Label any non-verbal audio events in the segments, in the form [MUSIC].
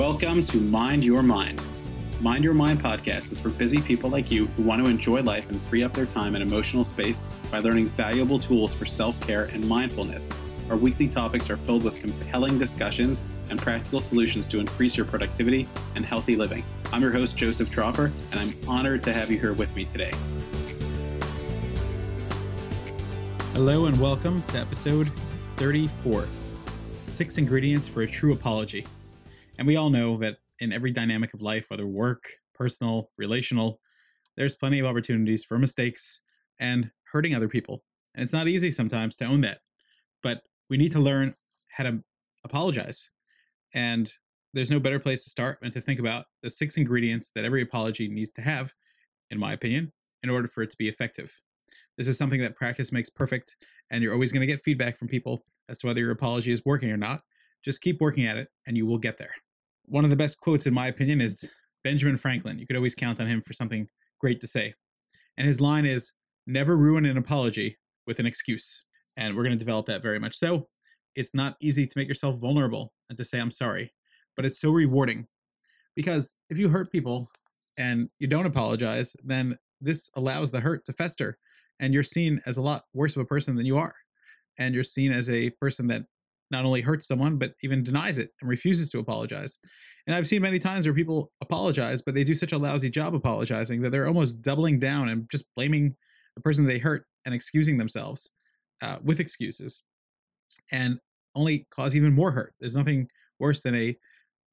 Welcome to Mind Your Mind. Mind Your Mind podcast is for busy people like you who want to enjoy life and free up their time and emotional space by learning valuable tools for self care and mindfulness. Our weekly topics are filled with compelling discussions and practical solutions to increase your productivity and healthy living. I'm your host, Joseph Tropper, and I'm honored to have you here with me today. Hello, and welcome to episode 34 Six Ingredients for a True Apology. And we all know that in every dynamic of life, whether work, personal, relational, there's plenty of opportunities for mistakes and hurting other people. And it's not easy sometimes to own that, but we need to learn how to apologize. And there's no better place to start than to think about the six ingredients that every apology needs to have, in my opinion, in order for it to be effective. This is something that practice makes perfect, and you're always going to get feedback from people as to whether your apology is working or not. Just keep working at it, and you will get there one of the best quotes, in my opinion, is Benjamin Franklin. You could always count on him for something great to say. And his line is never ruin an apology with an excuse. And we're going to develop that very much so. It's not easy to make yourself vulnerable and to say, I'm sorry, but it's so rewarding because if you hurt people and you don't apologize, then this allows the hurt to fester and you're seen as a lot worse of a person than you are. And you're seen as a person that not only hurts someone but even denies it and refuses to apologize. And I've seen many times where people apologize, but they do such a lousy job apologizing that they're almost doubling down and just blaming the person they hurt and excusing themselves uh, with excuses, and only cause even more hurt. There's nothing worse than a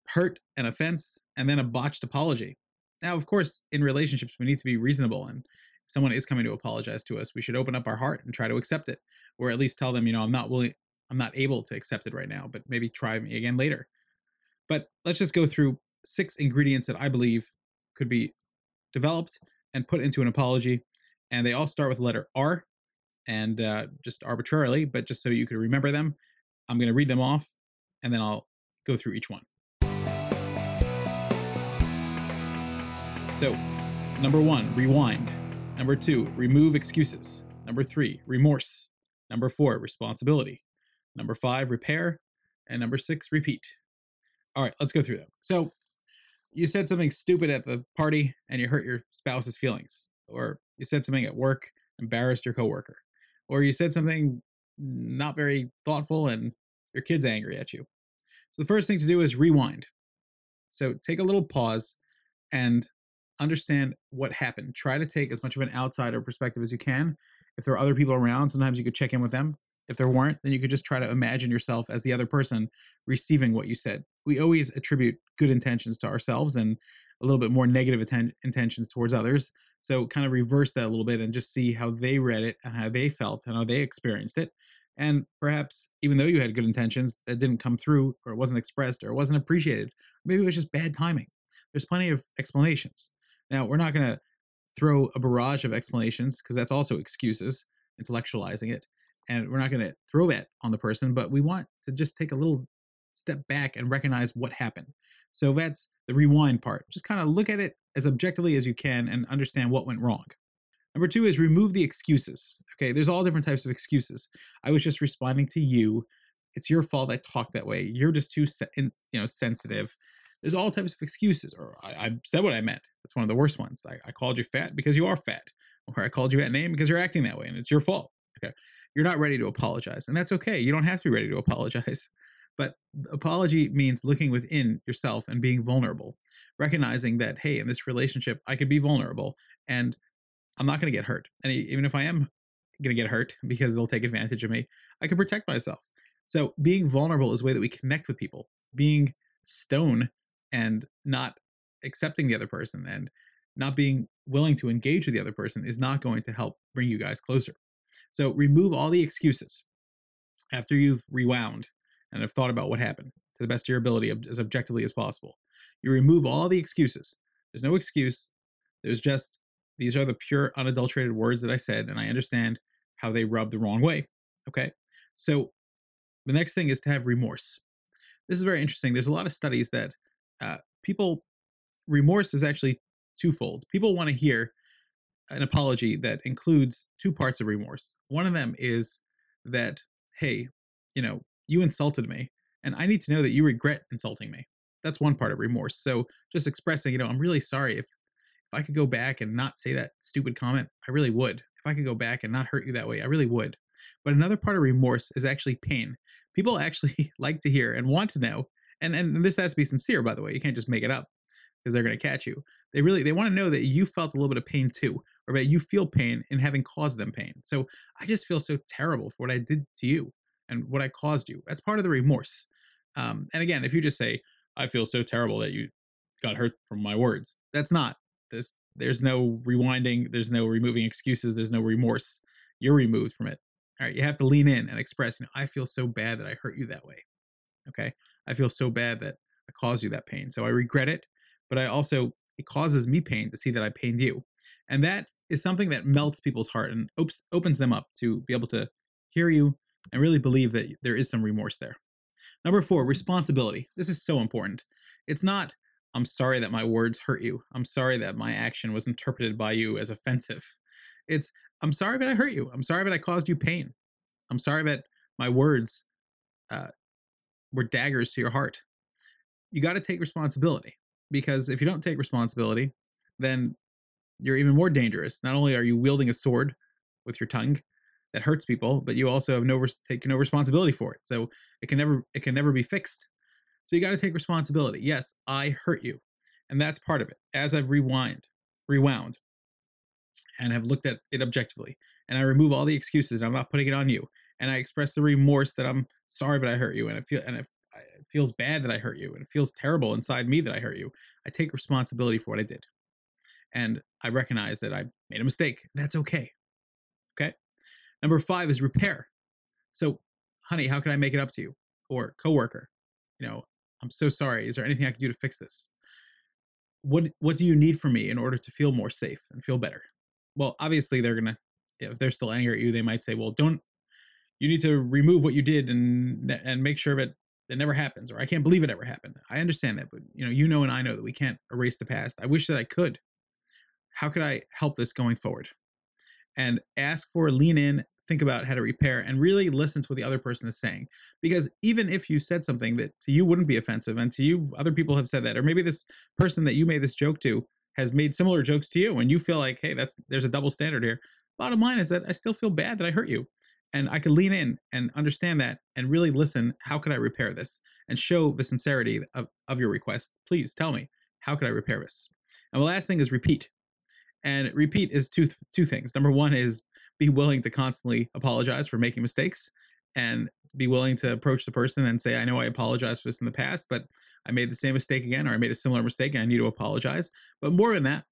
hurt, an offense, and then a botched apology. Now, of course, in relationships, we need to be reasonable and if someone is coming to apologize to us, we should open up our heart and try to accept it, or at least tell them, you know, I'm not willing, I'm not able to accept it right now, but maybe try me again later. But let's just go through six ingredients that I believe could be developed and put into an apology. And they all start with the letter R and uh, just arbitrarily, but just so you could remember them, I'm going to read them off and then I'll go through each one. So, number one, rewind. Number two, remove excuses. Number three, remorse. Number four, responsibility. Number five, repair. And number six, repeat. All right, let's go through them. So you said something stupid at the party and you hurt your spouse's feelings, or you said something at work, embarrassed your coworker, or you said something not very thoughtful and your kid's angry at you. So the first thing to do is rewind. So take a little pause and understand what happened. Try to take as much of an outsider perspective as you can. If there are other people around, sometimes you could check in with them. If there weren't, then you could just try to imagine yourself as the other person receiving what you said. We always attribute good intentions to ourselves and a little bit more negative atten- intentions towards others. So kind of reverse that a little bit and just see how they read it and how they felt and how they experienced it. And perhaps even though you had good intentions, that didn't come through or it wasn't expressed or it wasn't appreciated. Maybe it was just bad timing. There's plenty of explanations. Now, we're not going to throw a barrage of explanations because that's also excuses, intellectualizing it and we're not going to throw it on the person, but we want to just take a little step back and recognize what happened. So that's the rewind part. Just kind of look at it as objectively as you can and understand what went wrong. Number two is remove the excuses. Okay, there's all different types of excuses. I was just responding to you. It's your fault I talked that way. You're just too, you know, sensitive. There's all types of excuses. Or I, I said what I meant. That's one of the worst ones. I, I called you fat because you are fat, or I called you that name because you're acting that way, and it's your fault. Okay, you're not ready to apologize. And that's okay. You don't have to be ready to apologize. [LAUGHS] But apology means looking within yourself and being vulnerable, recognizing that, hey, in this relationship, I could be vulnerable and I'm not going to get hurt. And even if I am going to get hurt [LAUGHS] because they'll take advantage of me, I can protect myself. So being vulnerable is a way that we connect with people. Being stone and not accepting the other person and not being willing to engage with the other person is not going to help bring you guys closer. So remove all the excuses after you've rewound and have thought about what happened to the best of your ability as objectively as possible. You remove all the excuses. There's no excuse. There's just these are the pure, unadulterated words that I said, and I understand how they rub the wrong way. Okay. So the next thing is to have remorse. This is very interesting. There's a lot of studies that uh, people, remorse is actually twofold. People want to hear an apology that includes two parts of remorse. One of them is that, hey, you know, you insulted me, and I need to know that you regret insulting me. that's one part of remorse. So just expressing, you know, I'm really sorry if if I could go back and not say that stupid comment, I really would. If I could go back and not hurt you that way, I really would. But another part of remorse is actually pain. People [LAUGHS] actually like to hear and want to know, and and this has to be sincere, by the way. You can't just make it up because they're going to catch you. They really they want to know that you felt a little bit of pain too, or that you feel pain in having caused them pain. So I just feel so terrible for what I did to you and what I caused you. That's part of the remorse. Um, and again, if you just say, "I feel so terrible that you got hurt from my words," that's not this. There's no rewinding. There's no removing excuses. There's no remorse. You're removed from it. All right, you have to lean in and express. You know, I feel so bad that I hurt you that way. Okay, I feel so bad that I caused you that pain. So I regret it, but I also it causes me pain to see that I pained you, and that is something that melts people's heart and op- opens them up to be able to hear you and really believe that there is some remorse there. Number four, responsibility. This is so important. It's not, I'm sorry that my words hurt you. I'm sorry that my action was interpreted by you as offensive. It's, I'm sorry that I hurt you. I'm sorry that I caused you pain. I'm sorry that my words uh, were daggers to your heart. You got to take responsibility because if you don't take responsibility, then you're even more dangerous. Not only are you wielding a sword with your tongue that hurts people, but you also have no res- take no responsibility for it. So it can never it can never be fixed. So you got to take responsibility. Yes, I hurt you, and that's part of it. As I've rewind, rewound, and have looked at it objectively, and I remove all the excuses, and I'm not putting it on you, and I express the remorse that I'm sorry that I hurt you, and I feel and it feels bad that I hurt you, and it feels terrible inside me that I hurt you. I take responsibility for what I did and I recognize that I made a mistake. That's okay. Okay. Number five is repair. So, honey, how can I make it up to you? Or coworker, you know, I'm so sorry. Is there anything I can do to fix this? What What do you need from me in order to feel more safe and feel better? Well, obviously they're gonna, if they're still angry at you, they might say, "Well, don't. You need to remove what you did and and make sure that it never happens." Or I can't believe it ever happened. I understand that, but you know, you know, and I know that we can't erase the past. I wish that I could how could I help this going forward? And ask for, lean in, think about how to repair, and really listen to what the other person is saying. Because even if you said something that to you wouldn't be offensive, and to you, other people have said that, or maybe this person that you made this joke to has made similar jokes to you, and you feel like, hey, that's there's a double standard here. Bottom line is that I still feel bad that I hurt you. And I could lean in and understand that and really listen. How could I repair this? And show the sincerity of, of your request. Please tell me, how could I repair this? And the last thing is repeat. And repeat is two two things. Number one is be willing to constantly apologize for making mistakes and be willing to approach the person and say, I know I apologized for this in the past, but I made the same mistake again, or I made a similar mistake and I need to apologize. But more than that,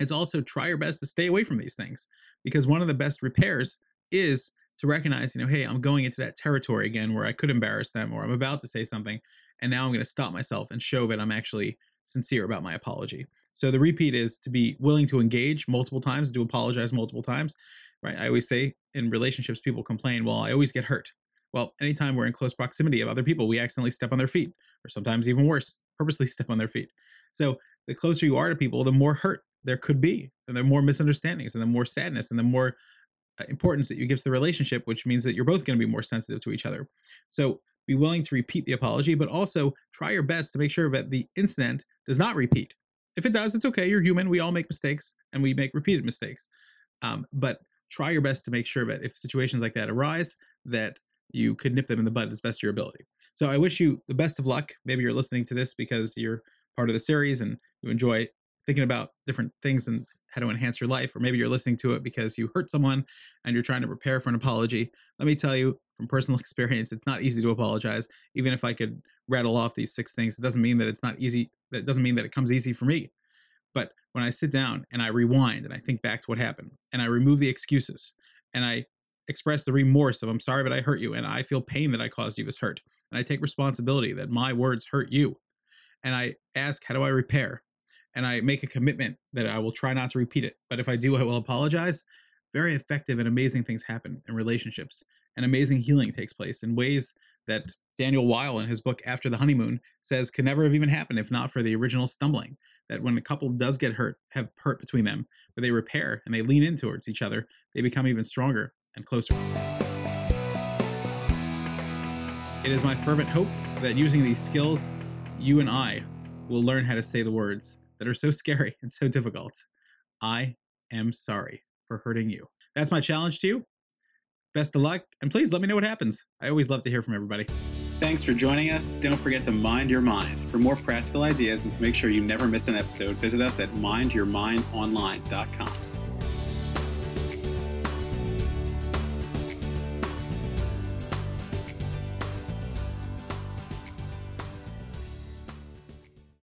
it's also try your best to stay away from these things because one of the best repairs is to recognize, you know, hey, I'm going into that territory again where I could embarrass them or I'm about to say something. And now I'm going to stop myself and show that I'm actually sincere about my apology. So the repeat is to be willing to engage multiple times, to apologize multiple times, right? I always say in relationships, people complain, well, I always get hurt. Well, anytime we're in close proximity of other people, we accidentally step on their feet, or sometimes even worse, [LAUGHS] purposely step on their feet. So the closer you are to people, the more hurt there could be, and the more misunderstandings, and the more sadness, and the more importance that you give to the relationship, which means that you're both going to be more sensitive to each other. So be willing to repeat the apology, but also try your best to make sure that the incident does not repeat. If it does, it's okay. You're human. We all make mistakes and we make repeated mistakes. Um, but try your best to make sure that if situations like that arise, that you could nip them in the bud as best your ability. So I wish you the best of luck. Maybe you're listening to this because you're part of the series and you enjoy thinking about different things and how to enhance your life, or maybe you're listening to it because you hurt someone and you're trying to prepare for an apology. Let me tell you from personal [LAUGHS] experience, it's not easy to apologize. Even if I could rattle off these six things, it doesn't mean that it's not easy. That doesn't mean that it comes easy for me. But when I sit down and I rewind and I think back to what happened and I remove the excuses and I express the remorse of I'm sorry that I hurt you and I feel pain that I caused you this hurt and I take responsibility that my words hurt you and I ask how do I repair and I make a commitment that I will try not to repeat it. But if I do, I will apologize. Very effective and amazing things happen in relationships, and amazing healing takes place in ways that Daniel Wile, in his book After the Honeymoon, says could never have even happened if not for the original stumbling. That when a couple does get hurt, have hurt between them, but they repair and they lean in towards each other, they become even stronger and closer. It is my fervent hope that using these skills you and I will learn how to say the words that are so scary and so difficult. I am sorry for hurting you. That's my challenge to you. Best of luck, and please let me know what happens. I always love to hear from everybody. Thanks for joining us. Don't forget to mind your mind. For more practical ideas and to make sure you never miss an episode, visit us at mindyourmindonline.com.